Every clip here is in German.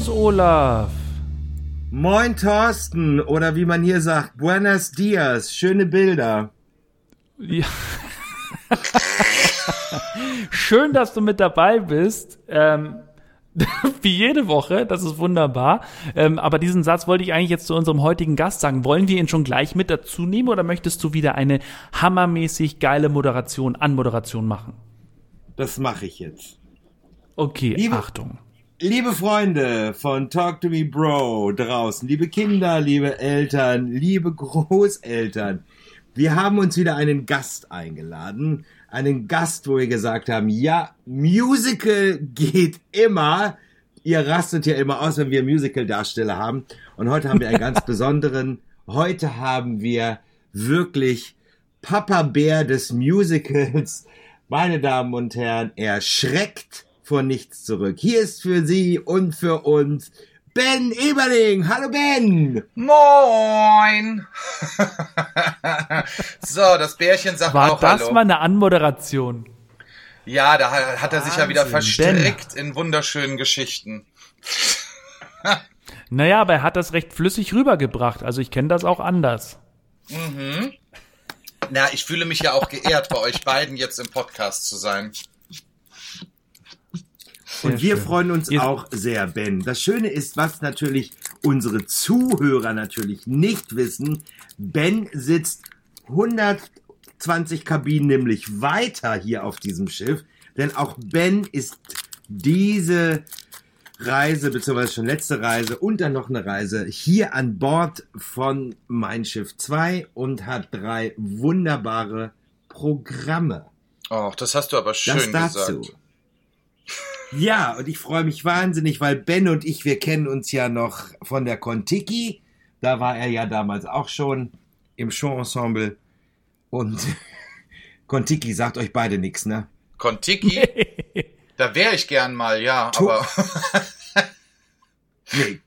Servus, Olaf. Moin, Thorsten. Oder wie man hier sagt, Buenos Dias. Schöne Bilder. Ja. Schön, dass du mit dabei bist. Ähm, wie jede Woche, das ist wunderbar. Ähm, aber diesen Satz wollte ich eigentlich jetzt zu unserem heutigen Gast sagen. Wollen wir ihn schon gleich mit dazu nehmen oder möchtest du wieder eine hammermäßig geile Moderation, Anmoderation machen? Das mache ich jetzt. Okay, liebe, Achtung. Liebe Freunde von Talk to Me Bro draußen, liebe Kinder, liebe Eltern, liebe Großeltern, wir haben uns wieder einen Gast eingeladen einen Gast, wo wir gesagt haben, ja, Musical geht immer. Ihr rastet ja immer aus, wenn wir Musical-Darsteller haben. Und heute haben wir einen ganz besonderen. Heute haben wir wirklich Papa Bär des Musicals. Meine Damen und Herren, er schreckt vor nichts zurück. Hier ist für Sie und für uns Ben Eberling. Hallo Ben. Moin. so, das Bärchen sagt War auch das Hallo. mal eine Anmoderation? Ja, da hat er sich ja wieder verstrickt ben. in wunderschönen Geschichten. naja, aber er hat das recht flüssig rübergebracht. Also ich kenne das auch anders. Mhm. Na, ich fühle mich ja auch geehrt, bei euch beiden jetzt im Podcast zu sein. Sehr und wir schön. freuen uns Ihr auch sehr, Ben. Das Schöne ist, was natürlich unsere Zuhörer natürlich nicht wissen, Ben sitzt 120 Kabinen nämlich weiter hier auf diesem Schiff, denn auch Ben ist diese Reise, beziehungsweise schon letzte Reise und dann noch eine Reise hier an Bord von Mein Schiff 2 und hat drei wunderbare Programme. Ach, das hast du aber schön das dazu. gesagt. Ja, und ich freue mich wahnsinnig, weil Ben und ich, wir kennen uns ja noch von der Kontiki. Da war er ja damals auch schon im Showensemble. Und Kontiki sagt euch beide nichts, ne? Kontiki? da wäre ich gern mal, ja, tu aber. nee.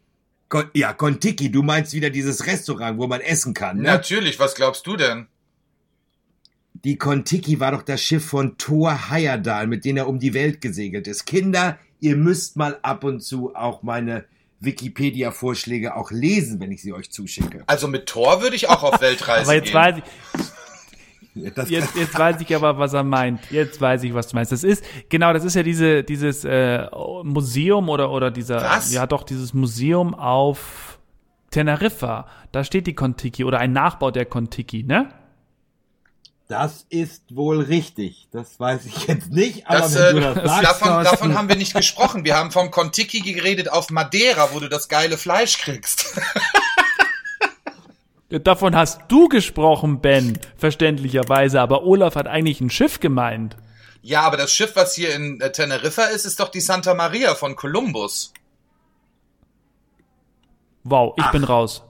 Kon ja, Kontiki, du meinst wieder dieses Restaurant, wo man essen kann, ne? Natürlich, was glaubst du denn? Die Kontiki war doch das Schiff von Thor Heyerdahl, mit dem er um die Welt gesegelt ist. Kinder, ihr müsst mal ab und zu auch meine Wikipedia-Vorschläge auch lesen, wenn ich sie euch zuschicke. Also mit Thor würde ich auch auf Weltreise aber jetzt gehen. Weiß ich, jetzt, jetzt weiß ich aber, was er meint. Jetzt weiß ich, was du meinst. Das ist, genau, das ist ja diese, dieses äh, Museum oder, oder dieser, was? ja doch, dieses Museum auf Teneriffa. Da steht die Kontiki oder ein Nachbau der Kontiki, ne? Das ist wohl richtig. Das weiß ich jetzt nicht, aber das, wenn du das äh, sagst, davon, davon haben wir nicht gesprochen. Wir haben vom Kontiki geredet auf Madeira, wo du das geile Fleisch kriegst. Davon hast du gesprochen, Ben, verständlicherweise, aber Olaf hat eigentlich ein Schiff gemeint. Ja, aber das Schiff, was hier in äh, Teneriffa ist, ist doch die Santa Maria von Kolumbus. Wow, ich Ach. bin raus.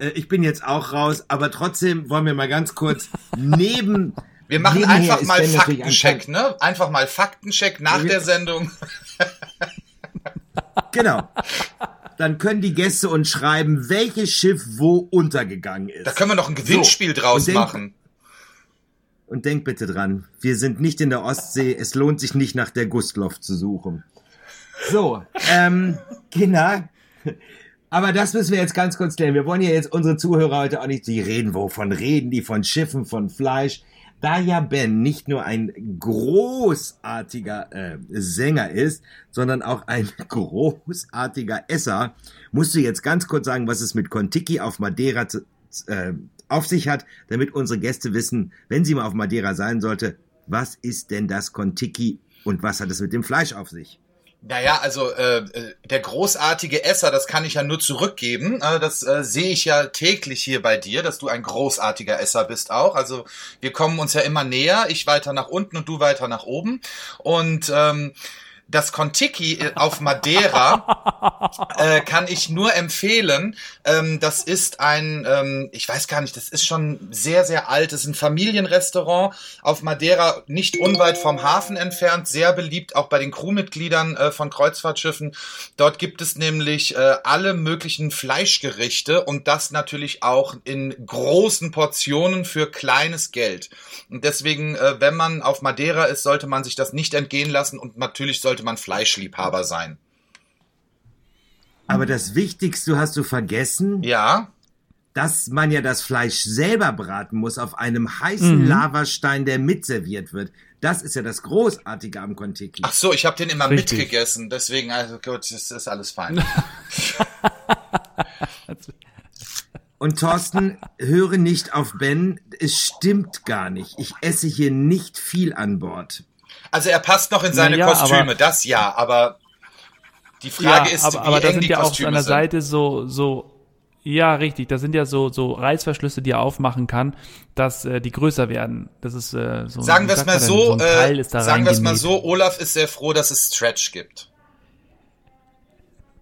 Äh, ich bin jetzt auch raus, aber trotzdem wollen wir mal ganz kurz neben. Wir machen einfach mal Faktencheck, ne? Einfach mal Faktencheck nach der Sendung. genau. Dann können die Gäste uns schreiben, welches Schiff wo untergegangen ist. Da können wir noch ein Gewinnspiel so. draus und denk, machen. Und denk bitte dran, wir sind nicht in der Ostsee, es lohnt sich nicht nach der Gustloff zu suchen. So, ähm, Kinder, aber das müssen wir jetzt ganz kurz klären. Wir wollen ja jetzt unsere Zuhörer heute auch nicht, die reden, wovon reden die? Von Schiffen, von Fleisch. Da ja Ben nicht nur ein großartiger äh, Sänger ist, sondern auch ein großartiger Esser, musst du jetzt ganz kurz sagen, was es mit Kontiki auf Madeira zu, äh, auf sich hat, damit unsere Gäste wissen, wenn sie mal auf Madeira sein sollte, was ist denn das Kontiki und was hat es mit dem Fleisch auf sich? Naja, also äh, äh, der großartige Esser, das kann ich ja nur zurückgeben. Äh, das äh, sehe ich ja täglich hier bei dir, dass du ein großartiger Esser bist auch. Also wir kommen uns ja immer näher, ich weiter nach unten und du weiter nach oben. Und ähm, das Kontiki äh, auf Madeira äh, kann ich nur empfehlen. Ähm, das ist ein, ähm, ich weiß gar nicht, das ist schon sehr, sehr alt. Das ist ein Familienrestaurant auf Madeira, nicht unweit vom Hafen entfernt, sehr beliebt auch bei den Crewmitgliedern äh, von Kreuzfahrtschiffen. Dort gibt es nämlich äh, alle möglichen Fleischgerichte und das natürlich auch in großen Portionen für kleines Geld. Und deswegen, äh, wenn man auf Madeira ist, sollte man sich das nicht entgehen lassen und natürlich sollte sollte man Fleischliebhaber sein. Aber das Wichtigste hast du vergessen. Ja. Dass man ja das Fleisch selber braten muss auf einem heißen mhm. Lavastein, der mitserviert wird. Das ist ja das Großartige am Kontiki. Ach so, ich habe den immer Richtig. mitgegessen, deswegen, also gut, das ist alles fein. Und Thorsten, höre nicht auf Ben, es stimmt gar nicht. Ich esse hier nicht viel an Bord. Also er passt noch in seine ja, Kostüme, das ja, aber die Frage ja, ist, aber, wie aber da sind ja auch an der Seite so, so, ja, richtig, da sind ja so, so Reißverschlüsse, die er aufmachen kann, dass äh, die größer werden. Das ist äh, so. Sagen wir es mal so, so äh, sagen wir es mal so, Olaf ist sehr froh, dass es Stretch gibt.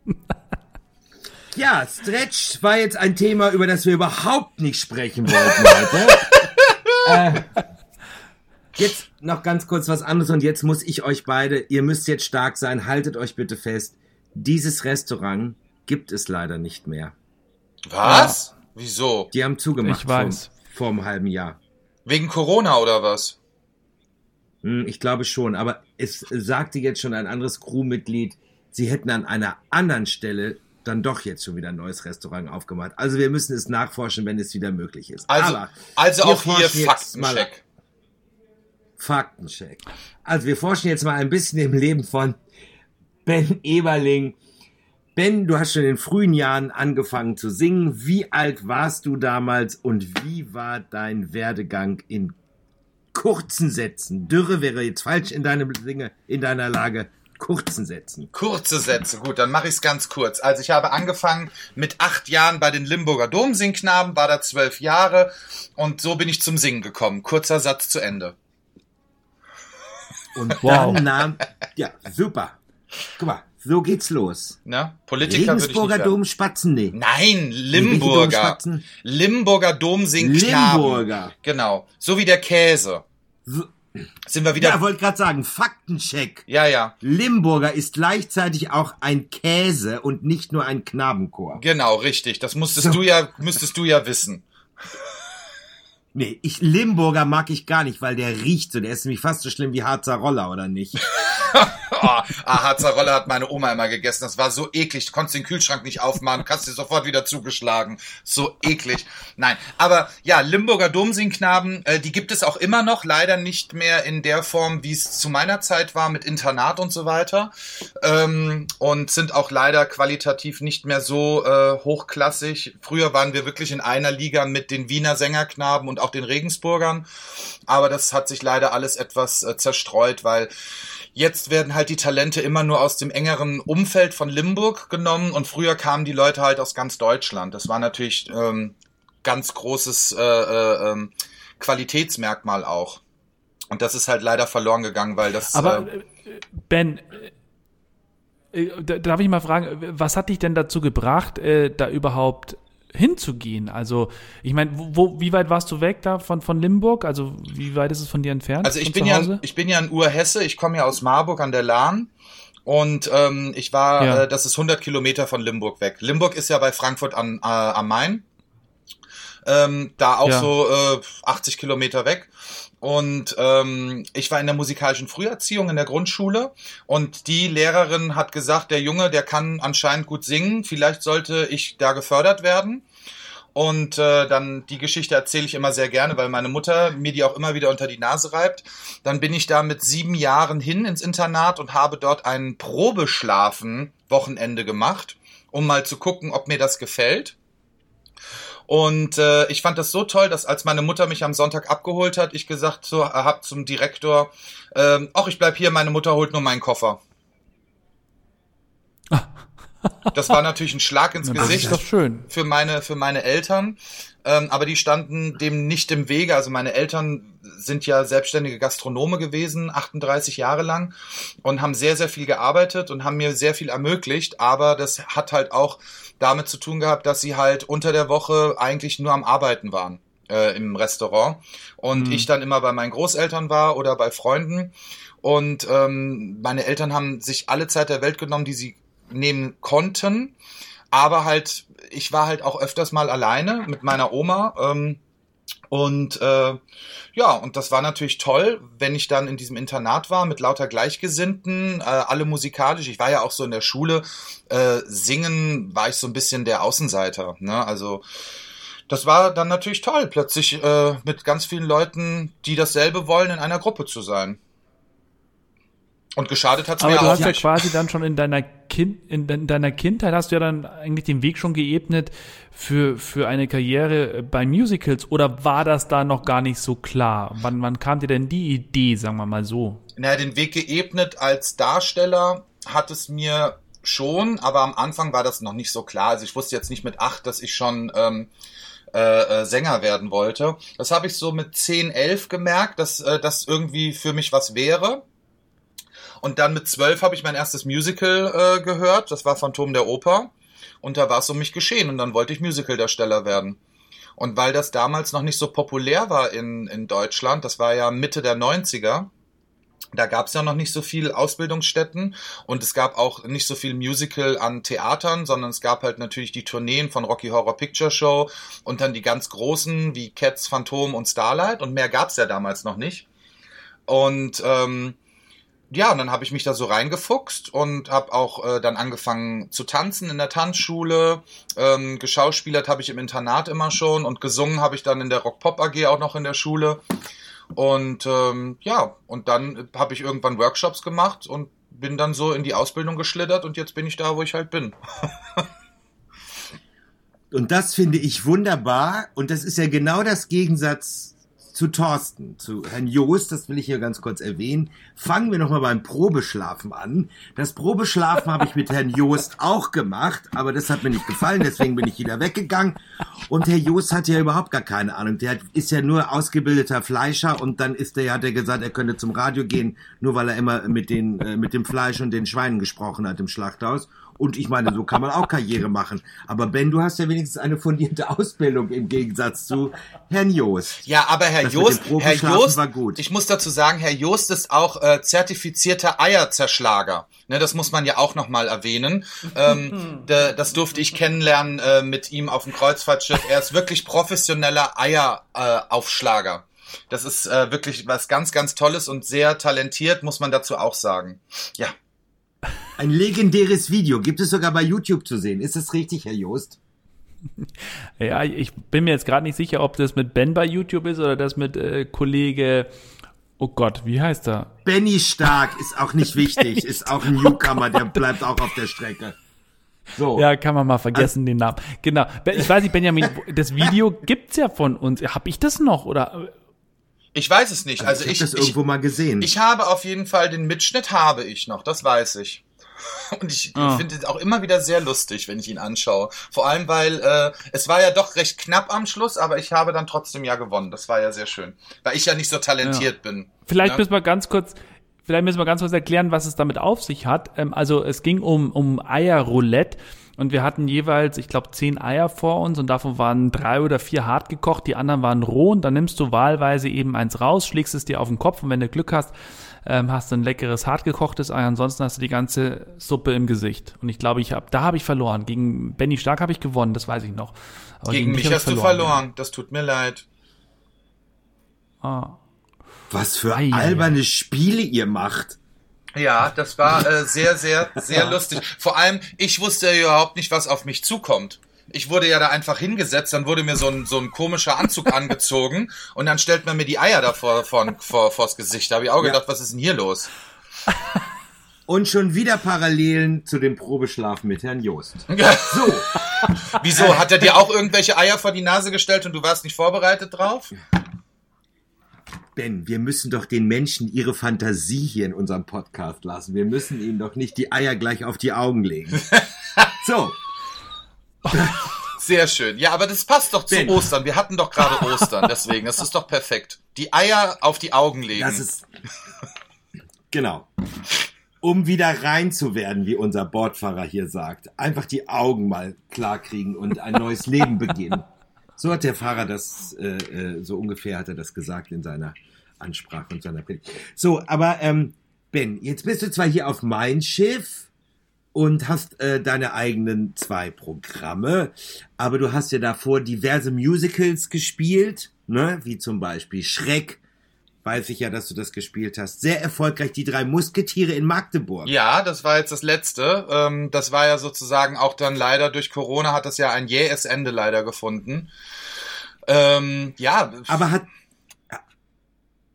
Ja, Stretch war jetzt ein Thema, über das wir überhaupt nicht sprechen wollten heute. äh, jetzt noch ganz kurz was anderes und jetzt muss ich euch beide, ihr müsst jetzt stark sein, haltet euch bitte fest. Dieses Restaurant gibt es leider nicht mehr. Was? Ja. Wieso? Die haben zugemacht ich weiß. Vor, vor einem halben Jahr. Wegen Corona oder was? Hm, ich glaube schon, aber es sagte jetzt schon ein anderes Crewmitglied, sie hätten an einer anderen Stelle dann doch jetzt schon wieder ein neues Restaurant aufgemacht. Also wir müssen es nachforschen, wenn es wieder möglich ist. Also, Aber also auch hier Faktencheck. Faktencheck. Also wir forschen jetzt mal ein bisschen im Leben von Ben Eberling. Ben, du hast schon in frühen Jahren angefangen zu singen. Wie alt warst du damals und wie war dein Werdegang in kurzen Sätzen? Dürre wäre jetzt falsch in deinem Singe, in deiner Lage kurzen Sätzen. Kurze Sätze, gut, dann mache ich es ganz kurz. Also ich habe angefangen mit acht Jahren bei den Limburger Domsingknaben, war da zwölf Jahre und so bin ich zum Singen gekommen. Kurzer Satz zu Ende. Und wow. dann nahm, ja, super. Guck mal, so geht's los. Na, Politiker Regensburger Dom Spatzen, nee. Nein, Limburger. Limburger Domsingknaben. Limburger. Genau, so wie der Käse. So, sind wir wieder. Ja, wollte gerade sagen, Faktencheck. Ja, ja. Limburger ist gleichzeitig auch ein Käse und nicht nur ein Knabenchor. Genau, richtig. Das musstest so. du ja, müsstest du ja wissen. Nee, ich, Limburger mag ich gar nicht, weil der riecht so. Der ist nämlich fast so schlimm wie Harzer Roller, oder nicht? ah, Harzer Rolle hat meine Oma immer gegessen. Das war so eklig. Du konntest den Kühlschrank nicht aufmachen, kannst dir sofort wieder zugeschlagen. So eklig. Nein, aber ja, Limburger Domsingknaben, äh, die gibt es auch immer noch. Leider nicht mehr in der Form, wie es zu meiner Zeit war, mit Internat und so weiter. Ähm, und sind auch leider qualitativ nicht mehr so äh, hochklassig. Früher waren wir wirklich in einer Liga mit den Wiener Sängerknaben und auch den Regensburgern. Aber das hat sich leider alles etwas äh, zerstreut, weil Jetzt werden halt die Talente immer nur aus dem engeren Umfeld von Limburg genommen und früher kamen die Leute halt aus ganz Deutschland. Das war natürlich ähm, ganz großes äh, äh, ähm, Qualitätsmerkmal auch. Und das ist halt leider verloren gegangen, weil das. Aber äh, Ben, äh, äh darf ich mal fragen, was hat dich denn dazu gebracht, äh, da überhaupt hinzugehen? Also, ich meine, wo, wie weit warst du weg da von, von Limburg? Also, wie weit ist es von dir entfernt? Also, ich bin ja, ich bin ja ein Urhesse. Ich komme ja aus Marburg an der Lahn. Und ähm, ich war, ja. äh, das ist 100 Kilometer von Limburg weg. Limburg ist ja bei Frankfurt an, äh, am Main. Ähm, da auch ja. so äh, 80 Kilometer weg. Und ähm, ich war in der musikalischen Früherziehung in der Grundschule und die Lehrerin hat gesagt, der Junge, der kann anscheinend gut singen, vielleicht sollte ich da gefördert werden. Und äh, dann die Geschichte erzähle ich immer sehr gerne, weil meine Mutter mir die auch immer wieder unter die Nase reibt. Dann bin ich da mit sieben Jahren hin ins Internat und habe dort einen Probeschlafen Wochenende gemacht, um mal zu gucken, ob mir das gefällt. Und äh, ich fand das so toll, dass als meine Mutter mich am Sonntag abgeholt hat, ich gesagt so, äh, hab zum Direktor, ähm, ach, ich bleib hier, meine Mutter holt nur meinen Koffer. Das war natürlich ein Schlag ins Gesicht für meine für meine Eltern, ähm, aber die standen dem nicht im Wege. Also meine Eltern sind ja selbstständige Gastronome gewesen, 38 Jahre lang und haben sehr sehr viel gearbeitet und haben mir sehr viel ermöglicht. Aber das hat halt auch damit zu tun gehabt, dass sie halt unter der Woche eigentlich nur am Arbeiten waren äh, im Restaurant und mhm. ich dann immer bei meinen Großeltern war oder bei Freunden und ähm, meine Eltern haben sich alle Zeit der Welt genommen, die sie nehmen konnten, aber halt ich war halt auch öfters mal alleine mit meiner Oma. Ähm, Und äh, ja, und das war natürlich toll, wenn ich dann in diesem Internat war mit lauter Gleichgesinnten, äh, alle musikalisch. Ich war ja auch so in der Schule, äh, singen war ich so ein bisschen der Außenseiter. Ne? Also das war dann natürlich toll, plötzlich äh, mit ganz vielen Leuten, die dasselbe wollen, in einer Gruppe zu sein. Und geschadet hat's Aber mir du auch hast ja quasi dann schon in deiner, kind, in, in deiner Kindheit hast du ja dann eigentlich den Weg schon geebnet für, für eine Karriere bei Musicals oder war das da noch gar nicht so klar? Wann, wann kam dir denn die Idee, sagen wir mal so? Naja, den Weg geebnet als Darsteller hat es mir schon, aber am Anfang war das noch nicht so klar. Also ich wusste jetzt nicht mit acht, dass ich schon ähm, äh, äh, Sänger werden wollte. Das habe ich so mit 10, 11 gemerkt, dass äh, das irgendwie für mich was wäre. Und dann mit zwölf habe ich mein erstes Musical äh, gehört. Das war Phantom der Oper. Und da war es um mich geschehen. Und dann wollte ich Musicaldarsteller werden. Und weil das damals noch nicht so populär war in, in Deutschland, das war ja Mitte der 90er, da gab es ja noch nicht so viel Ausbildungsstätten und es gab auch nicht so viel Musical an Theatern, sondern es gab halt natürlich die Tourneen von Rocky Horror Picture Show und dann die ganz großen wie Cats, Phantom und Starlight und mehr gab es ja damals noch nicht. Und ähm, ja, und dann habe ich mich da so reingefuchst und habe auch äh, dann angefangen zu tanzen in der Tanzschule. Ähm, geschauspielert habe ich im Internat immer schon und gesungen habe ich dann in der Rock Pop AG auch noch in der Schule. Und ähm, ja, und dann habe ich irgendwann Workshops gemacht und bin dann so in die Ausbildung geschlittert und jetzt bin ich da, wo ich halt bin. Und das finde ich wunderbar. Und das ist ja genau das Gegensatz zu Thorsten, zu Herrn Joost, das will ich hier ganz kurz erwähnen. Fangen wir nochmal beim Probeschlafen an. Das Probeschlafen habe ich mit Herrn Joost auch gemacht, aber das hat mir nicht gefallen, deswegen bin ich wieder weggegangen. Und Herr Joost hat ja überhaupt gar keine Ahnung. Der ist ja nur ausgebildeter Fleischer und dann ist der, hat er gesagt, er könnte zum Radio gehen, nur weil er immer mit den, äh, mit dem Fleisch und den Schweinen gesprochen hat im Schlachthaus. Und ich meine, so kann man auch Karriere machen. Aber Ben, du hast ja wenigstens eine fundierte Ausbildung im Gegensatz zu Herrn Joost. Ja, aber Herr Das Joost, Herr Joost, war gut. ich muss dazu sagen, Herr Joost ist auch äh, zertifizierter Eierzerschlager. Ne, das muss man ja auch nochmal erwähnen. Ähm, da, das durfte ich kennenlernen äh, mit ihm auf dem Kreuzfahrtschiff. Er ist wirklich professioneller Eieraufschlager. Äh, das ist äh, wirklich was ganz, ganz Tolles und sehr talentiert, muss man dazu auch sagen. Ja. Ein legendäres Video gibt es sogar bei YouTube zu sehen. Ist das richtig, Herr Joost? Ja, ich bin mir jetzt gerade nicht sicher, ob das mit Ben bei YouTube ist oder das mit äh, Kollege, oh Gott, wie heißt er? Benny Stark ist auch nicht wichtig, ist auch ein Newcomer, der bleibt auch auf der Strecke. So. Ja, kann man mal vergessen, den Namen. Genau. Ich weiß nicht, Benjamin, das Video gibt's ja von uns. Hab ich das noch oder? Ich weiß es nicht. Also, ich ich, habe das ich, irgendwo mal gesehen. ich habe auf jeden Fall den Mitschnitt habe ich noch, das weiß ich. Und ich Ah. finde es auch immer wieder sehr lustig, wenn ich ihn anschaue. Vor allem, weil äh, es war ja doch recht knapp am Schluss, aber ich habe dann trotzdem ja gewonnen. Das war ja sehr schön. Weil ich ja nicht so talentiert bin. Vielleicht Ne? müssen wir ganz kurz, vielleicht müssen wir ganz kurz erklären, was es damit auf sich hat. Ähm, also es ging um, um Eierroulette und wir hatten jeweils, ich glaube, zehn Eier vor uns und davon waren drei oder vier hart gekocht, die anderen waren roh und dann nimmst du wahlweise eben eins raus, schlägst es dir auf den Kopf und wenn du Glück hast, ähm, hast du ein leckeres hart gekochtes Ei, ansonsten hast du die ganze Suppe im Gesicht. Und ich glaube, ich hab, da habe ich verloren. Gegen Benny Stark habe ich gewonnen, das weiß ich noch. Aber Gegen mich hab ich hast du verloren. Das tut mir leid. Ah. Was für alberne Spiele ihr macht. Ja, das war äh, sehr, sehr, sehr lustig. Vor allem, ich wusste ja überhaupt nicht, was auf mich zukommt. Ich wurde ja da einfach hingesetzt, dann wurde mir so ein, so ein komischer Anzug angezogen und dann stellt man mir die Eier davor vor, vor, vors Gesicht. Da habe ich auch Ja. gedacht, was ist denn hier los? Und schon wieder Parallelen zu dem Probeschlafen mit Herrn Joost. So, Wieso? Hat er dir auch irgendwelche Eier vor die Nase gestellt und du warst nicht vorbereitet drauf? Ben, wir müssen doch den Menschen ihre Fantasie hier in unserem Podcast lassen. Wir müssen ihnen doch nicht die Eier gleich auf die Augen legen. So, Sehr schön. Ja, aber das passt doch zu Ben. Ostern. Wir hatten doch gerade Ostern, deswegen. Das ist doch perfekt. Die Eier auf die Augen legen. das ist. Genau. Um wieder rein zu werden, wie unser Bordfahrer hier sagt. Einfach die Augen mal klar kriegen und ein neues Leben beginnen. So hat der Fahrer das, äh, äh, so ungefähr hat er das gesagt in seiner Ansprache und seiner Predigt. So, aber ähm, Ben, jetzt bist du zwar hier auf mein Schiff und hast äh, deine eigenen zwei Programme. Aber du hast ja davor diverse Musicals gespielt, ne? wie zum Beispiel Schreck, weiß ich ja, dass du das gespielt hast. Sehr erfolgreich, die drei Musketiere in Magdeburg. Ja, das war jetzt das letzte. Ähm, das war ja sozusagen auch dann leider durch Corona hat das ja ein jähes Ende leider gefunden. Ähm, ja. Aber hat,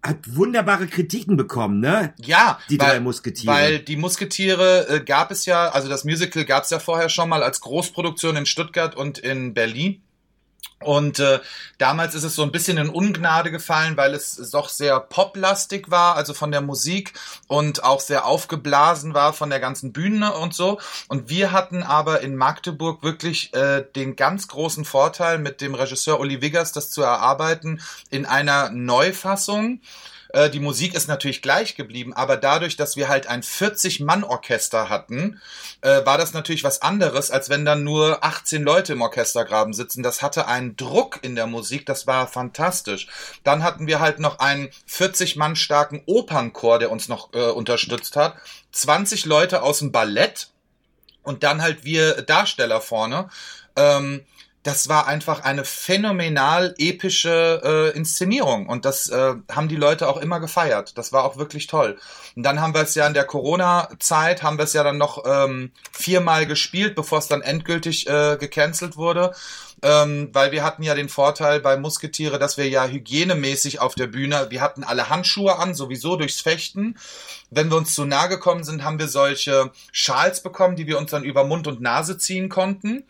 hat wunderbare Kritiken bekommen, ne? Ja, die weil, drei Musketiere. Weil die Musketiere äh, gab es ja, also das Musical gab es ja vorher schon mal als Großproduktion in Stuttgart und in Berlin. Und äh, damals ist es so ein bisschen in Ungnade gefallen, weil es doch sehr poplastig war, also von der Musik und auch sehr aufgeblasen war von der ganzen Bühne und so. Und wir hatten aber in Magdeburg wirklich äh, den ganz großen Vorteil, mit dem Regisseur Uli Wiggers das zu erarbeiten in einer Neufassung äh, die Musik ist natürlich gleich geblieben, aber dadurch, dass wir halt ein 40-Mann-Orchester hatten, äh, war das natürlich was anderes, als wenn dann nur 18 Leute im Orchestergraben sitzen. Das hatte einen Druck in der Musik, das war fantastisch. Dann hatten wir halt noch einen 40 Mann starken Opernchor, der uns noch äh, unterstützt hat. 20 Leute aus dem Ballett und dann halt wir Darsteller vorne. Ähm, das war einfach eine phänomenal epische äh, Inszenierung und das äh, haben die Leute auch immer gefeiert. Das war auch wirklich toll. Und dann haben wir es ja in der Corona-Zeit, haben wir es ja dann noch ähm, viermal gespielt, bevor es dann endgültig äh, gecancelt wurde. Ähm, weil wir hatten ja den Vorteil bei Musketiere, dass wir ja hygienemäßig auf der Bühne, wir hatten alle Handschuhe an, sowieso durchs Fechten. Wenn wir uns zu nahe gekommen sind, haben wir solche Schals bekommen, die wir uns dann über Mund und Nase ziehen konnten.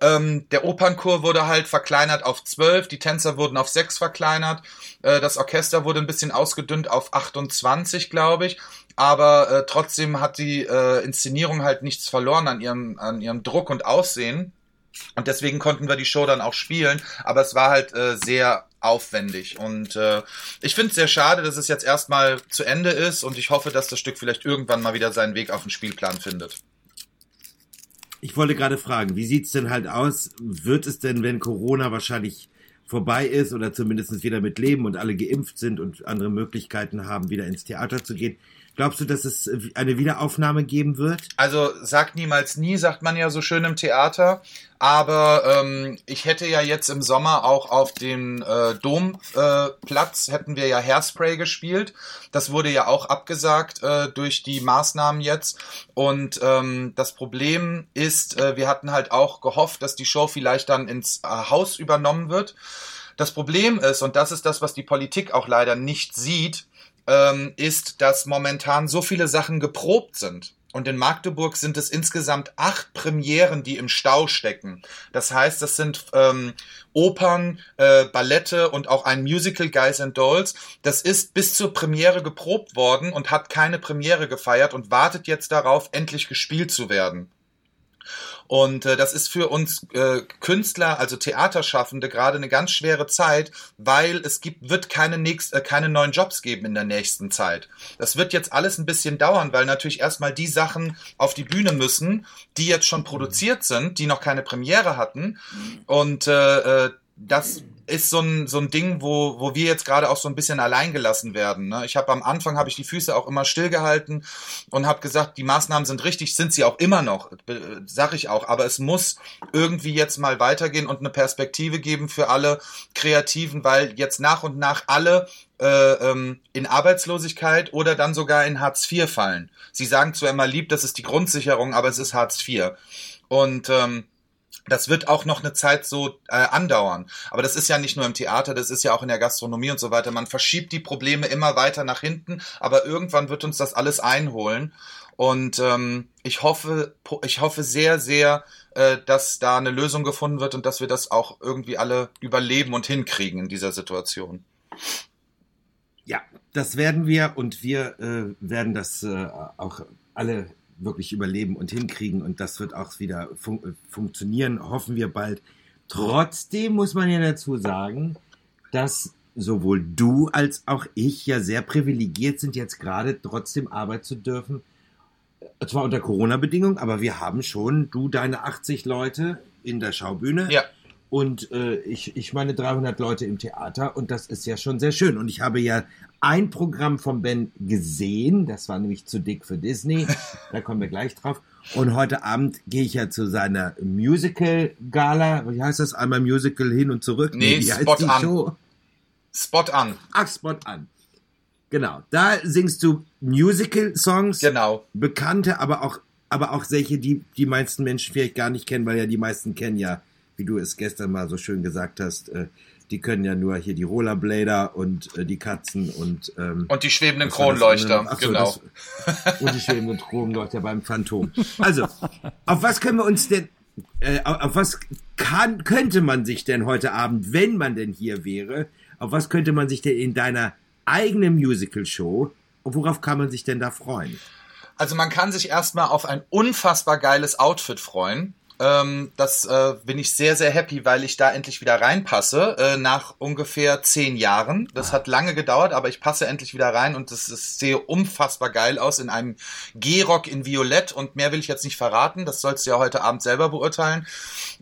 Ähm, der Opernchor wurde halt verkleinert auf zwölf, die Tänzer wurden auf sechs verkleinert, äh, das Orchester wurde ein bisschen ausgedünnt auf 28, glaube ich. Aber äh, trotzdem hat die äh, Inszenierung halt nichts verloren an ihrem, an ihrem Druck und Aussehen. Und deswegen konnten wir die Show dann auch spielen, aber es war halt äh, sehr aufwendig. Und äh, ich finde es sehr schade, dass es jetzt erstmal zu Ende ist und ich hoffe, dass das Stück vielleicht irgendwann mal wieder seinen Weg auf den Spielplan findet. Ich wollte gerade fragen, wie sieht's denn halt aus? Wird es denn, wenn Corona wahrscheinlich vorbei ist oder zumindest wieder mit Leben und alle geimpft sind und andere Möglichkeiten haben, wieder ins Theater zu gehen, Glaubst du, dass es eine Wiederaufnahme geben wird? Also sagt niemals nie, sagt man ja so schön im Theater. Aber ähm, ich hätte ja jetzt im Sommer auch auf dem äh, Domplatz äh, hätten wir ja Hairspray gespielt. Das wurde ja auch abgesagt äh, durch die Maßnahmen jetzt. Und ähm, das Problem ist, äh, wir hatten halt auch gehofft, dass die Show vielleicht dann ins äh, Haus übernommen wird. Das Problem ist, und das ist das, was die Politik auch leider nicht sieht, ähm, ist, dass momentan so viele Sachen geprobt sind. Und in Magdeburg sind es insgesamt acht Premieren, die im Stau stecken. Das heißt, das sind ähm, Opern, äh, Ballette und auch ein Musical Guys and Dolls. Das ist bis zur Premiere geprobt worden und hat keine Premiere gefeiert und wartet jetzt darauf, endlich gespielt zu werden. Und äh, das ist für uns äh, Künstler, also Theaterschaffende, gerade eine ganz schwere Zeit, weil es gibt, wird keine, nächst, äh, keine neuen Jobs geben in der nächsten Zeit. Das wird jetzt alles ein bisschen dauern, weil natürlich erstmal die Sachen auf die Bühne müssen, die jetzt schon produziert sind, die noch keine Premiere hatten. Und äh, äh das ist so ein, so ein Ding, wo, wo wir jetzt gerade auch so ein bisschen allein gelassen werden. Ne? Ich habe am Anfang habe ich die Füße auch immer stillgehalten und habe gesagt, die Maßnahmen sind richtig, sind sie auch immer noch, sag ich auch. Aber es muss irgendwie jetzt mal weitergehen und eine Perspektive geben für alle Kreativen, weil jetzt nach und nach alle äh, ähm, in Arbeitslosigkeit oder dann sogar in Hartz IV fallen. Sie sagen zwar immer lieb, das ist die Grundsicherung, aber es ist Hartz IV. Und ähm, das wird auch noch eine Zeit so äh, andauern. Aber das ist ja nicht nur im Theater, das ist ja auch in der Gastronomie und so weiter. Man verschiebt die Probleme immer weiter nach hinten, aber irgendwann wird uns das alles einholen. Und ähm, ich hoffe, ich hoffe sehr, sehr, äh, dass da eine Lösung gefunden wird und dass wir das auch irgendwie alle überleben und hinkriegen in dieser Situation. Ja, das werden wir und wir äh, werden das äh, auch alle wirklich überleben und hinkriegen und das wird auch wieder fun äh, funktionieren, hoffen wir bald. Trotzdem muss man ja dazu sagen, dass sowohl du als auch ich ja sehr privilegiert sind, jetzt gerade trotzdem arbeiten zu dürfen. Zwar unter Corona-Bedingungen, aber wir haben schon, du deine 80 Leute in der Schaubühne. Ja. Und äh, ich, ich meine 300 Leute im Theater und das ist ja schon sehr schön. Und ich habe ja ein Programm von Ben gesehen, das war nämlich zu dick für Disney, da kommen wir gleich drauf. Und heute Abend gehe ich ja zu seiner Musical-Gala. Wie heißt das? Einmal Musical hin und zurück? Nee, nee Spot an. Show? Spot an. Ach, Spot an. Genau. Da singst du Musical-Songs. Genau. Bekannte, aber auch, aber auch solche, die die meisten Menschen vielleicht gar nicht kennen, weil ja die meisten kennen ja, wie du es gestern mal so schön gesagt hast, äh, die können ja nur hier die Rollerblader und äh, die Katzen und ähm, und die schwebenden Kronleuchter, Achso, genau. Das, und die schwebenden Kronleuchter beim Phantom. Also, auf was können wir uns denn äh, auf was kann, könnte man sich denn heute Abend, wenn man denn hier wäre, auf was könnte man sich denn in deiner eigenen Musical-Show und worauf kann man sich denn da freuen? Also man kann sich erstmal auf ein unfassbar geiles Outfit freuen. Ähm, das äh, bin ich sehr, sehr happy, weil ich da endlich wieder reinpasse, äh, nach ungefähr zehn Jahren. Das hat lange gedauert, aber ich passe endlich wieder rein und das, das sehe unfassbar geil aus in einem G-Rock in Violett und mehr will ich jetzt nicht verraten, das sollst du ja heute Abend selber beurteilen.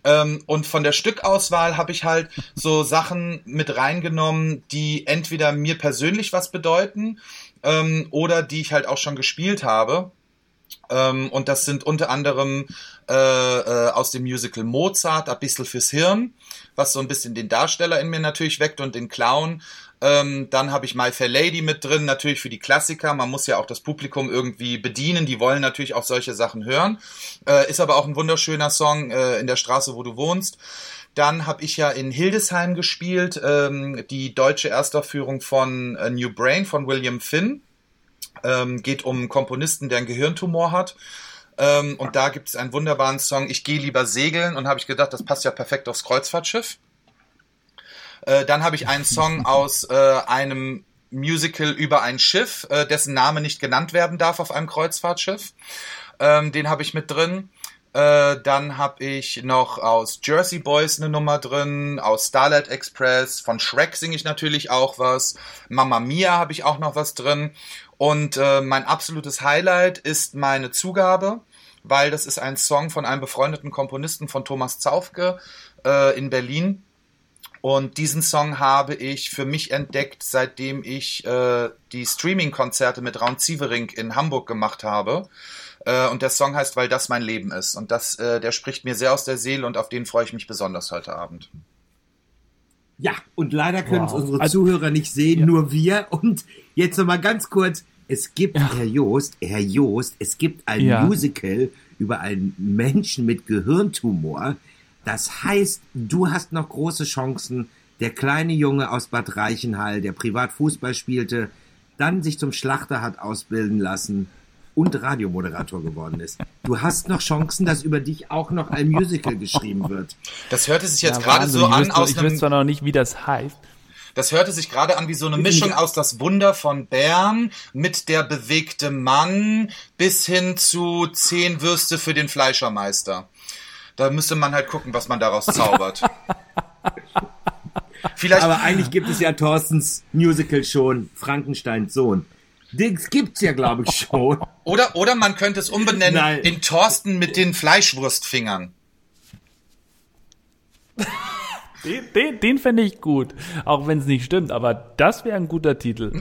Ähm, und von der Stückauswahl habe ich halt so Sachen mit reingenommen, die entweder mir persönlich was bedeuten ähm, oder die ich halt auch schon gespielt habe. Ähm, und das sind unter anderem äh, äh, aus dem Musical Mozart, ein bisschen fürs Hirn, was so ein bisschen den Darsteller in mir natürlich weckt und den Clown. Ähm, dann habe ich My Fair Lady mit drin, natürlich für die Klassiker. Man muss ja auch das Publikum irgendwie bedienen. Die wollen natürlich auch solche Sachen hören. Äh, ist aber auch ein wunderschöner Song äh, in der Straße, wo du wohnst. Dann habe ich ja in Hildesheim gespielt, ähm, die deutsche Erstaufführung von A New Brain von William Finn. Ähm, geht um einen Komponisten, der einen Gehirntumor hat. Ähm, und da gibt es einen wunderbaren Song, Ich gehe lieber segeln. Und habe ich gedacht, das passt ja perfekt aufs Kreuzfahrtschiff. Äh, dann habe ich einen Song aus äh, einem Musical über ein Schiff, äh, dessen Name nicht genannt werden darf auf einem Kreuzfahrtschiff. Ähm, den habe ich mit drin. Äh, dann habe ich noch aus Jersey Boys eine Nummer drin, aus Starlight Express, von Shrek singe ich natürlich auch was, Mamma Mia habe ich auch noch was drin und äh, mein absolutes Highlight ist meine Zugabe, weil das ist ein Song von einem befreundeten Komponisten von Thomas Zaufke äh, in Berlin. Und diesen Song habe ich für mich entdeckt, seitdem ich äh, die Streaming-Konzerte mit Raun Zievering in Hamburg gemacht habe. Äh, und der Song heißt, weil das mein Leben ist. Und das, äh, der spricht mir sehr aus der Seele und auf den freue ich mich besonders heute Abend. Ja, und leider können wow. es unsere also, Zuhörer nicht sehen, ja. nur wir. Und jetzt nochmal ganz kurz. Es gibt, ja. Herr Joost, Herr Joost, es gibt ein ja. Musical über einen Menschen mit Gehirntumor. Das heißt, du hast noch große Chancen. Der kleine Junge aus Bad Reichenhall, der privat Fußball spielte, dann sich zum Schlachter hat ausbilden lassen und Radiomoderator geworden ist. Du hast noch Chancen, dass über dich auch noch ein Musical geschrieben wird. Das hörte sich jetzt ja, gerade so an aus Ich weiß zwar noch nicht, wie das heißt. Das hörte sich gerade an wie so eine Mischung aus das Wunder von Bern mit der bewegte Mann bis hin zu zehn Würste für den Fleischermeister. Da müsste man halt gucken, was man daraus zaubert. Vielleicht. Aber eigentlich gibt es ja Thorstens Musical schon, Frankensteins Sohn. Das gibt's ja, glaube ich, schon. Oder, oder man könnte es umbenennen Nein. in Thorsten mit den Fleischwurstfingern. Den, den, den fände ich gut, auch wenn es nicht stimmt, aber das wäre ein guter Titel.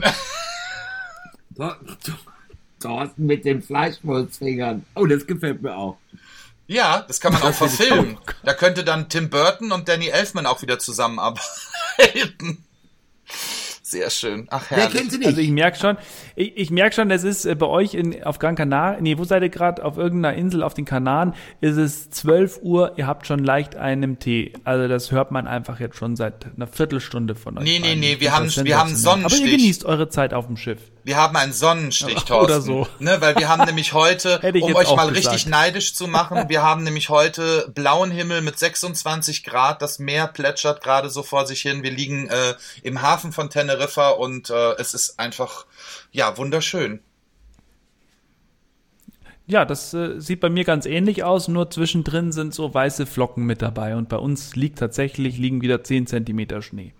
Thorsten mit den Fleischwurstfingern. Oh, das gefällt mir auch. Ja, das kann man auch verfilmen. Da könnte dann Tim Burton und Danny Elfman auch wieder zusammenarbeiten. Sehr schön. Ach, herrlich. Wer kennt sie nicht? Also ich merke schon, ich, ich merke schon, das ist äh, bei euch in, auf Gran Canaria, nee, wo seid ihr gerade? Auf irgendeiner Insel auf den Kanaren ist es 12 Uhr, ihr habt schon leicht einen Tee. Also das hört man einfach jetzt schon seit einer Viertelstunde von euch. Nee, nee, nee, wir haben, wir haben Sonnenstich. Aber ihr genießt eure Zeit auf dem Schiff. Wir haben einen Sonnenstich, Thorsten. Oder so. Ne, weil wir haben nämlich heute, um euch mal gesagt. richtig neidisch zu machen, wir haben nämlich heute blauen Himmel mit 26 Grad, das Meer plätschert gerade so vor sich hin. Wir liegen äh, im Hafen von Teneriffa und äh, es ist einfach, ja, wunderschön. Ja, das äh, sieht bei mir ganz ähnlich aus, nur zwischendrin sind so weiße Flocken mit dabei und bei uns liegt tatsächlich, liegen wieder 10 Zentimeter Schnee.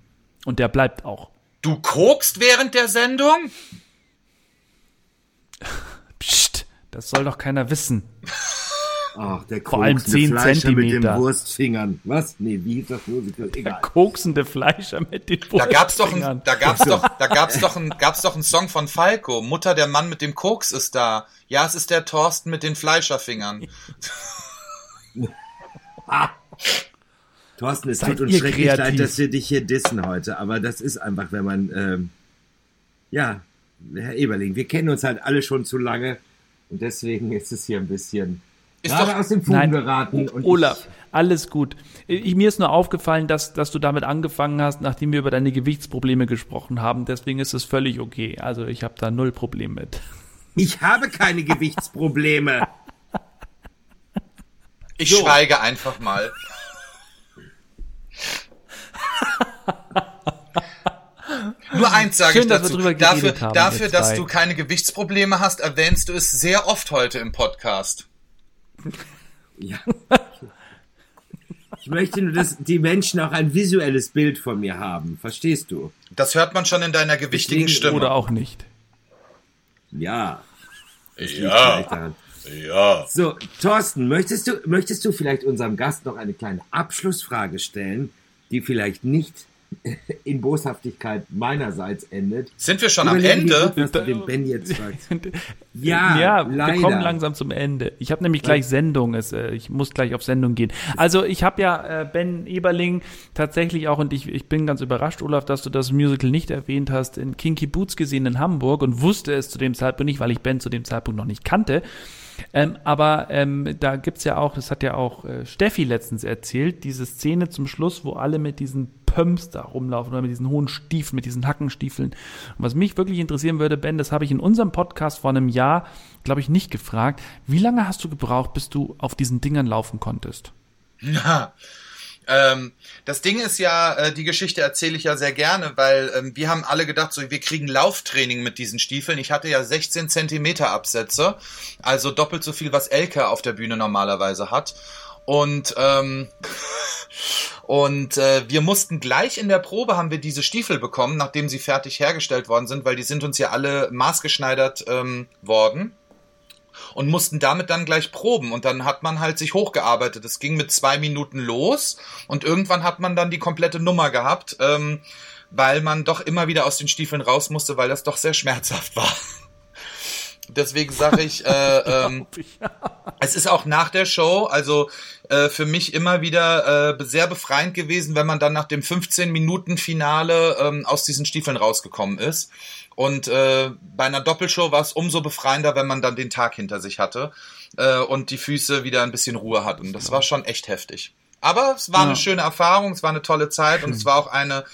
Und der bleibt auch. Du kokst während der Sendung? Psst, das soll doch keiner wissen. Ach, der Vor allem 10 Fleischer Zentimeter. mit den Wurstfingern. Was? Nee, wie hieß das Musical? Der Egal. koksende Fleischer mit den Da gab's doch, ein, Wurstfingern. da gab's doch, da gab's doch, ein, gab's doch einen Song von Falco. Mutter, der Mann mit dem Koks ist da. Ja, es ist der Thorsten mit den Fleischerfingern. Thorsten, es Seid tut uns schrecklich kreativ. leid, dass wir dich hier dissen heute, aber das ist einfach, wenn man, ähm, ja, Herr Eberling, wir kennen uns halt alle schon zu lange und deswegen ist es hier ein bisschen Ist gerade doch- aus dem Fugen Nein, geraten. Und Olaf, alles gut. Ich, mir ist nur aufgefallen, dass, dass du damit angefangen hast, nachdem wir über deine Gewichtsprobleme gesprochen haben. Deswegen ist es völlig okay. Also ich habe da null Problem mit. Ich, ich habe keine Gewichtsprobleme. Ich So. schweige einfach mal. Nur eins sage Schön, ich dass wir dazu. dafür, haben, dafür dass zwei. du keine Gewichtsprobleme hast, erwähnst du es sehr oft heute im Podcast. Ja. Ich möchte nur, dass die Menschen auch ein visuelles Bild von mir haben. Verstehst du? Das hört man schon in deiner gewichtigen Stimme. Oder auch nicht. Ja. Ja. Ja. So, Thorsten, möchtest du, möchtest du vielleicht unserem Gast noch eine kleine Abschlussfrage stellen, die vielleicht nicht in Boshaftigkeit meinerseits endet? Sind wir schon am Überlegen, wie Ende? gut, dass du den Ben jetzt fragst. Ja, Ja, wir leider. kommen langsam zum Ende. Ich habe nämlich gleich Sendung. Es, äh, ich muss gleich auf Sendung gehen. Also ich habe ja äh, Ben Eberling tatsächlich auch, und ich, ich bin ganz überrascht, Olaf, dass du das Musical nicht erwähnt hast, in Kinky Boots gesehen in Hamburg und wusste es zu dem Zeitpunkt nicht, weil ich Ben zu dem Zeitpunkt noch nicht kannte. Ähm, aber ähm, da gibt's ja auch, das hat ja auch äh, Steffi letztens erzählt, diese Szene zum Schluss, wo alle mit diesen Pumps da rumlaufen oder mit diesen hohen Stiefeln, mit diesen Hackenstiefeln. Und was mich wirklich interessieren würde, Ben, das habe ich in unserem Podcast vor einem Jahr, glaube ich, nicht gefragt. Wie lange hast du gebraucht, bis du auf diesen Dingern laufen konntest? Ja. Ähm, das Ding ist ja, äh, die Geschichte erzähle ich ja sehr gerne, weil ähm, wir haben alle gedacht, so wir kriegen Lauftraining mit diesen Stiefeln. Ich hatte ja 16 Zentimeter Absätze, also doppelt so viel, was Elke auf der Bühne normalerweise hat. Und ähm, und äh, wir mussten gleich in der Probe haben wir diese Stiefel bekommen, nachdem sie fertig hergestellt worden sind, weil die sind uns ja alle maßgeschneidert ähm, worden und mussten damit dann gleich proben. Und dann hat man halt sich hochgearbeitet. Es ging mit zwei Minuten los und irgendwann hat man dann die komplette Nummer gehabt, ähm, weil man doch immer wieder aus den Stiefeln raus musste, weil das doch sehr schmerzhaft war. Deswegen sage ich, äh, ähm, es ist auch nach der Show, also äh, für mich immer wieder äh, sehr befreiend gewesen, wenn man dann nach dem 15-Minuten-Finale ähm, aus diesen Stiefeln rausgekommen ist. Und äh, bei einer Doppelshow war es umso befreiender, wenn man dann den Tag hinter sich hatte äh, und die Füße wieder ein bisschen Ruhe hatten. Das war schon echt heftig. Aber es war Ja. eine schöne Erfahrung, es war eine tolle Zeit und es war auch eine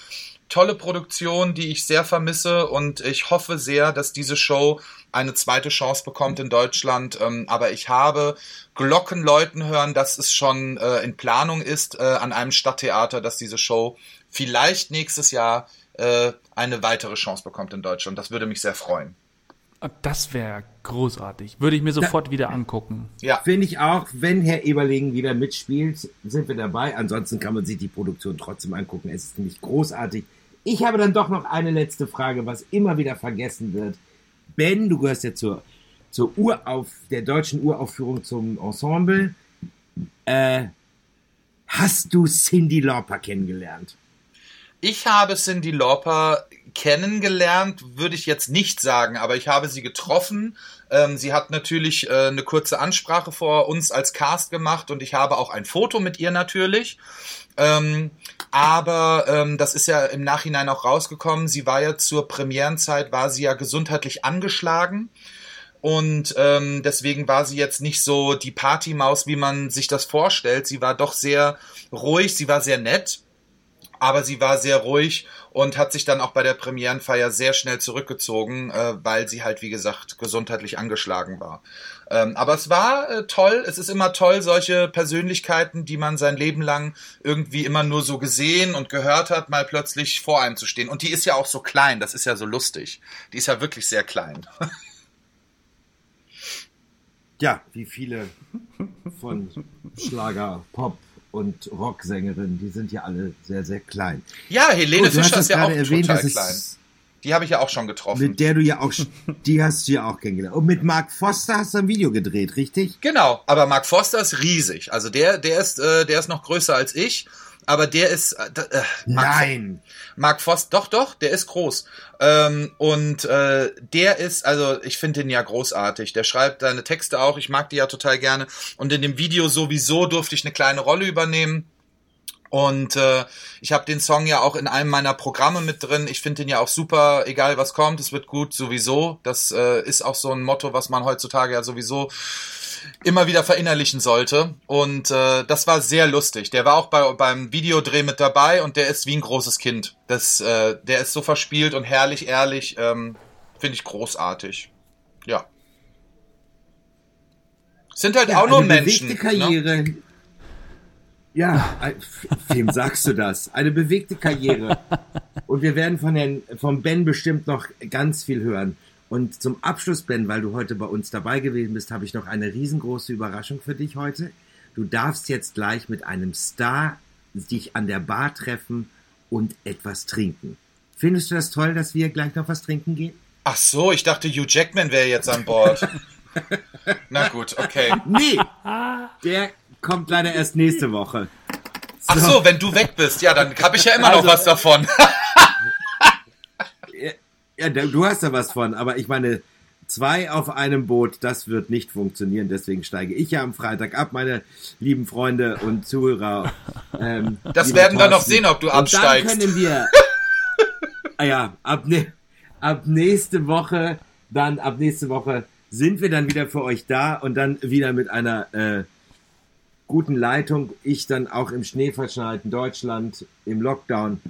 tolle Produktion, die ich sehr vermisse und ich hoffe sehr, dass diese Show eine zweite Chance bekommt in Deutschland. Ähm, aber ich habe Glocken läuten hören, dass es schon äh, in Planung ist äh, an einem Stadttheater, dass diese Show vielleicht nächstes Jahr äh, eine weitere Chance bekommt in Deutschland. Das würde mich sehr freuen. Das wäre großartig. Würde ich mir sofort wieder angucken. Ja, Finde ich auch, wenn Herr Eberling wieder mitspielt, sind wir dabei. Ansonsten kann man sich die Produktion trotzdem angucken. Es ist nämlich großartig. Ich habe dann doch noch eine letzte Frage, was immer wieder vergessen wird. Ben, du gehörst ja zur, zur Urauf, der deutschen Uraufführung zum Ensemble. Äh, hast du Cindy Lauper kennengelernt? Ich habe Cindy Lauper kennengelernt, würde ich jetzt nicht sagen, aber ich habe sie getroffen. Ähm, sie hat natürlich äh, eine kurze Ansprache vor uns als Cast gemacht und ich habe auch ein Foto mit ihr natürlich. Ähm, aber ähm, das ist ja im Nachhinein auch rausgekommen. Sie war ja zur Premierenzeit, war sie ja gesundheitlich angeschlagen. Und ähm, deswegen war sie jetzt nicht so die Partymaus, wie man sich das vorstellt. Sie war doch sehr ruhig, sie war sehr nett aber sie war sehr ruhig und hat sich dann auch bei der Premierenfeier sehr schnell zurückgezogen, äh, weil sie halt, wie gesagt, gesundheitlich angeschlagen war. Ähm, aber es war äh, toll, es ist immer toll, solche Persönlichkeiten, die man sein Leben lang irgendwie immer nur so gesehen und gehört hat, mal plötzlich vor einem zu stehen. Und die ist ja auch so klein, das ist ja so lustig. Die ist ja wirklich sehr klein. Ja, wie viele von Schlager, Pop und Rocksängerinnen, die sind ja alle sehr, sehr klein. Ja, Helene Gut, Fischer das ist ja auch erwähnt, total klein. Die habe ich ja auch schon getroffen. Mit der du ja auch, die hast du ja auch kennengelernt. Und mit Mark Foster hast du ein Video gedreht, richtig? Genau, aber Mark Foster ist riesig. Also der, der ist, äh, der ist noch größer als ich. Aber der ist. Äh, äh Mark Nein. Mark Foster, doch, doch, der ist groß. Ähm, und äh, der ist, also ich finde den ja großartig. Der schreibt seine Texte auch. Ich mag die ja total gerne. Und in dem Video sowieso durfte ich eine kleine Rolle übernehmen. Und äh, ich habe den Song ja auch in einem meiner Programme mit drin. Ich finde den ja auch super, egal was kommt, es wird gut sowieso. Das äh, ist auch so ein Motto, was man heutzutage ja sowieso immer wieder verinnerlichen sollte. Und äh, das war sehr lustig. Der war auch bei, beim Videodreh mit dabei und der ist wie ein großes Kind. Das, äh, der ist so verspielt und herrlich, ehrlich. Ähm, finde ich großartig. Ja. Sind halt ja, auch nur Menschen. Ne? Karriere. Ne? Ja, wem sagst du das? Eine bewegte Karriere. Und wir werden von, Herrn, von Ben bestimmt noch ganz viel hören. Und zum Abschluss, Ben, weil du heute bei uns dabei gewesen bist, habe ich noch eine riesengroße Überraschung für dich heute. Du darfst jetzt gleich mit einem Star dich an der Bar treffen und etwas trinken. Findest du das toll, dass wir gleich noch was trinken gehen? Ach so, ich dachte, Hugh Jackman wäre jetzt an Bord. Na gut, okay. Nee, der kommt leider erst nächste Woche. So. Ach so, wenn du weg bist, ja, dann habe ich ja immer also, noch was davon. ja, du hast ja was von, aber ich meine, zwei auf einem Boot, das wird nicht funktionieren. Deswegen steige ich ja am Freitag ab, meine lieben Freunde und Zuhörer. Ähm, das werden wir noch sehen, ob du absteigst. Und dann können wir, ah ja, ab, ne, ab nächste Woche, dann ab nächste Woche sind wir dann wieder für euch da und dann wieder mit einer äh, guten Leitung. Ich dann auch im schneeverschneiten Deutschland, im Lockdown.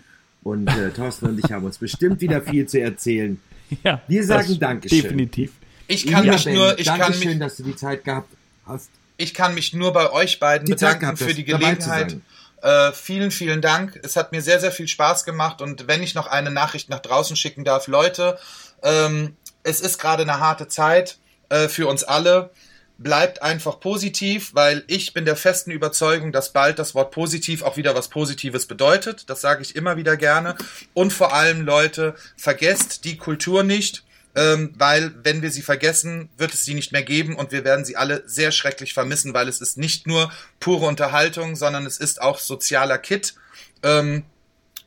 Und äh, Thorsten und ich haben uns bestimmt wieder viel zu erzählen. Ja, wir sagen Dankeschön. Definitiv. Ich kann ja, mich ben, nur, ich Dankeschön, kann mich, dass du die Zeit gehabt hast. Ich kann mich nur bei euch beiden die bedanken gehabt, für die Gelegenheit. Äh, vielen, vielen Dank. Es hat mir sehr, sehr viel Spaß gemacht. Und wenn ich noch eine Nachricht nach draußen schicken darf, Leute, ähm, es ist gerade eine harte Zeit äh, für uns alle bleibt einfach positiv, weil ich bin der festen Überzeugung, dass bald das Wort positiv auch wieder was Positives bedeutet. Das sage ich immer wieder gerne. Und vor allem, Leute, vergesst die Kultur nicht, ähm, weil wenn wir sie vergessen, wird es sie nicht mehr geben und wir werden sie alle sehr schrecklich vermissen, weil es ist nicht nur pure Unterhaltung, sondern es ist auch sozialer Kit. Ähm,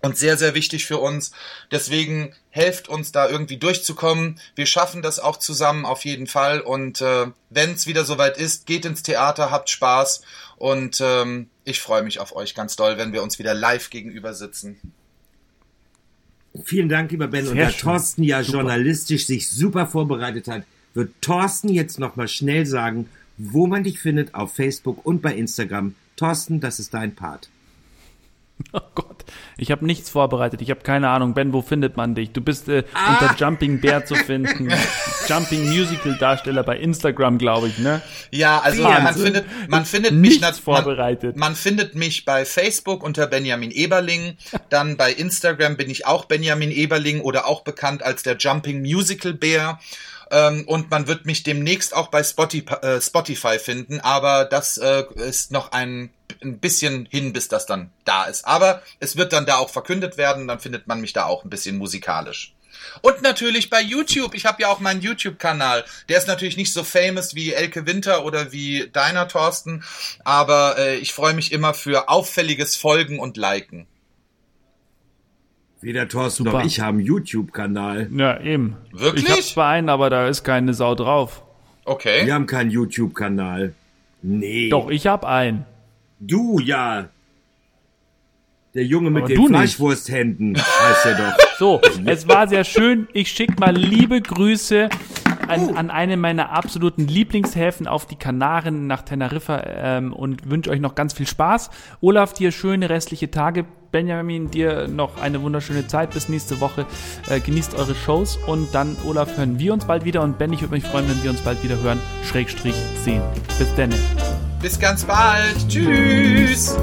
und sehr, sehr wichtig für uns. Deswegen helft uns da irgendwie durchzukommen. Wir schaffen das auch zusammen auf jeden Fall. Und äh, wenn es wieder soweit ist, geht ins Theater, habt Spaß. Und ähm, ich freue mich auf euch ganz doll, wenn wir uns wieder live gegenüber sitzen. Vielen Dank, lieber Ben. Sehr und da schön. Thorsten ja super. journalistisch sich super vorbereitet hat, wird Thorsten jetzt nochmal schnell sagen, wo man dich findet auf Facebook und bei Instagram. Thorsten, das ist dein Part. Oh Gott, ich habe nichts vorbereitet. Ich habe keine Ahnung. Ben, wo findet man dich? Du bist äh, ah. unter Jumping Bear zu finden. Jumping Musical Darsteller bei Instagram, glaube ich, ne? Ja, also ja, man findet man findet mich nichts vorbereitet. Man, man findet mich bei Facebook unter Benjamin Eberling, dann bei Instagram bin ich auch Benjamin Eberling oder auch bekannt als der Jumping Musical Bear. Ähm, und man wird mich demnächst auch bei Spotify, äh, Spotify finden, aber das äh, ist noch ein, ein bisschen hin, bis das dann da ist. Aber es wird dann da auch verkündet werden, dann findet man mich da auch ein bisschen musikalisch. Und natürlich bei YouTube. Ich habe ja auch meinen YouTube-Kanal. Der ist natürlich nicht so famous wie Elke Winter oder wie deiner Thorsten, aber äh, ich freue mich immer für auffälliges Folgen und Liken. Weder Thorsten Super. noch ich haben einen YouTube-Kanal. Ja, eben. Wirklich? Ich hab zwar einen, aber da ist keine Sau drauf. Okay. Wir haben keinen YouTube-Kanal. Nee. Doch, ich hab einen. Du, ja. Der Junge mit aber den Fleischwursthänden heißt er doch. So, es war sehr schön. Ich schick mal liebe Grüße an, an eine meiner absoluten Lieblingshäfen auf die Kanaren nach Teneriffa ähm, und wünsche euch noch ganz viel Spaß. Olaf, dir schöne restliche Tage. Benjamin, dir noch eine wunderschöne Zeit bis nächste Woche. Äh, genießt eure Shows und dann, Olaf, hören wir uns bald wieder und Ben, ich würde mich freuen, wenn wir uns bald wieder hören. Schrägstrich 10. Bis dann. Bis ganz bald. Tschüss.